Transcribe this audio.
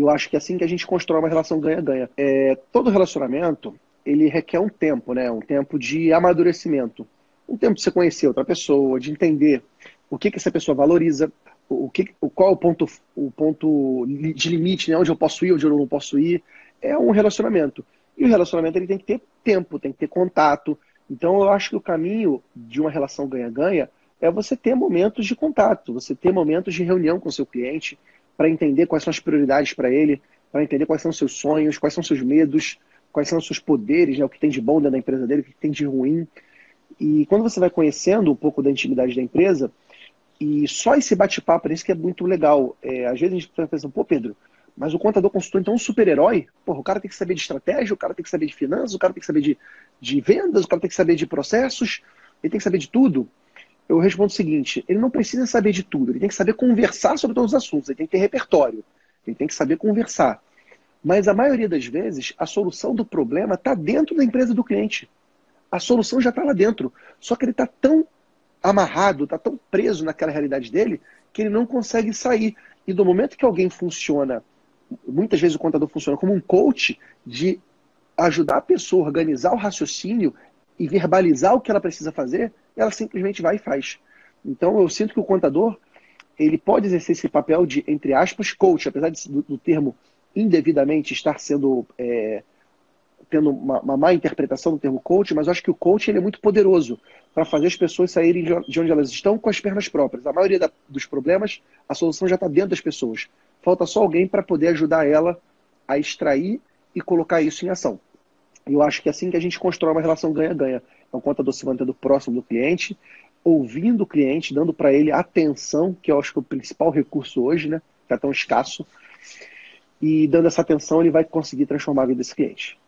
Eu acho que é assim que a gente constrói uma relação ganha-ganha. É, todo relacionamento, ele requer um tempo, né? Um tempo de amadurecimento. Um tempo de você conhecer outra pessoa, de entender o que, que essa pessoa valoriza, o que, qual é o ponto, o ponto de limite, né? onde eu posso ir, onde eu não posso ir. É um relacionamento. E o relacionamento ele tem que ter tempo, tem que ter contato. Então eu acho que o caminho de uma relação ganha-ganha é você ter momentos de contato, você ter momentos de reunião com seu cliente para entender quais são as prioridades para ele, para entender quais são seus sonhos, quais são seus medos, quais são seus poderes, né? o que tem de bom dentro da empresa dele, o que tem de ruim. E quando você vai conhecendo um pouco da intimidade da empresa, e só esse bate-papo, isso que é muito legal. É, às vezes a gente pensa, pô, Pedro, mas o contador consultor então é um super-herói? Porra, o cara tem que saber de estratégia, o cara tem que saber de finanças, o cara tem que saber de, de vendas, o cara tem que saber de processos, ele tem que saber de tudo. Eu respondo o seguinte: ele não precisa saber de tudo, ele tem que saber conversar sobre todos os assuntos, ele tem que ter repertório, ele tem que saber conversar. Mas a maioria das vezes, a solução do problema está dentro da empresa do cliente. A solução já está lá dentro. Só que ele está tão amarrado, está tão preso naquela realidade dele, que ele não consegue sair. E do momento que alguém funciona, muitas vezes o contador funciona como um coach de ajudar a pessoa a organizar o raciocínio e verbalizar o que ela precisa fazer, ela simplesmente vai e faz. Então eu sinto que o contador ele pode exercer esse papel de, entre aspas, coach, apesar de, do, do termo indevidamente estar sendo é, tendo uma, uma, má interpretação do termo coach, mas acho que o coach ele é muito poderoso para fazer as pessoas saírem de onde elas estão com as pernas próprias. A maioria da, dos problemas, a solução já está dentro das pessoas. Falta só alguém para poder ajudar ela a extrair e colocar isso em ação. Eu acho que é assim que a gente constrói uma relação ganha-ganha. É um contador se mantendo próximo do cliente, ouvindo o cliente, dando para ele atenção, que eu acho que é o principal recurso hoje, né? É tão escasso. E dando essa atenção, ele vai conseguir transformar a vida desse cliente.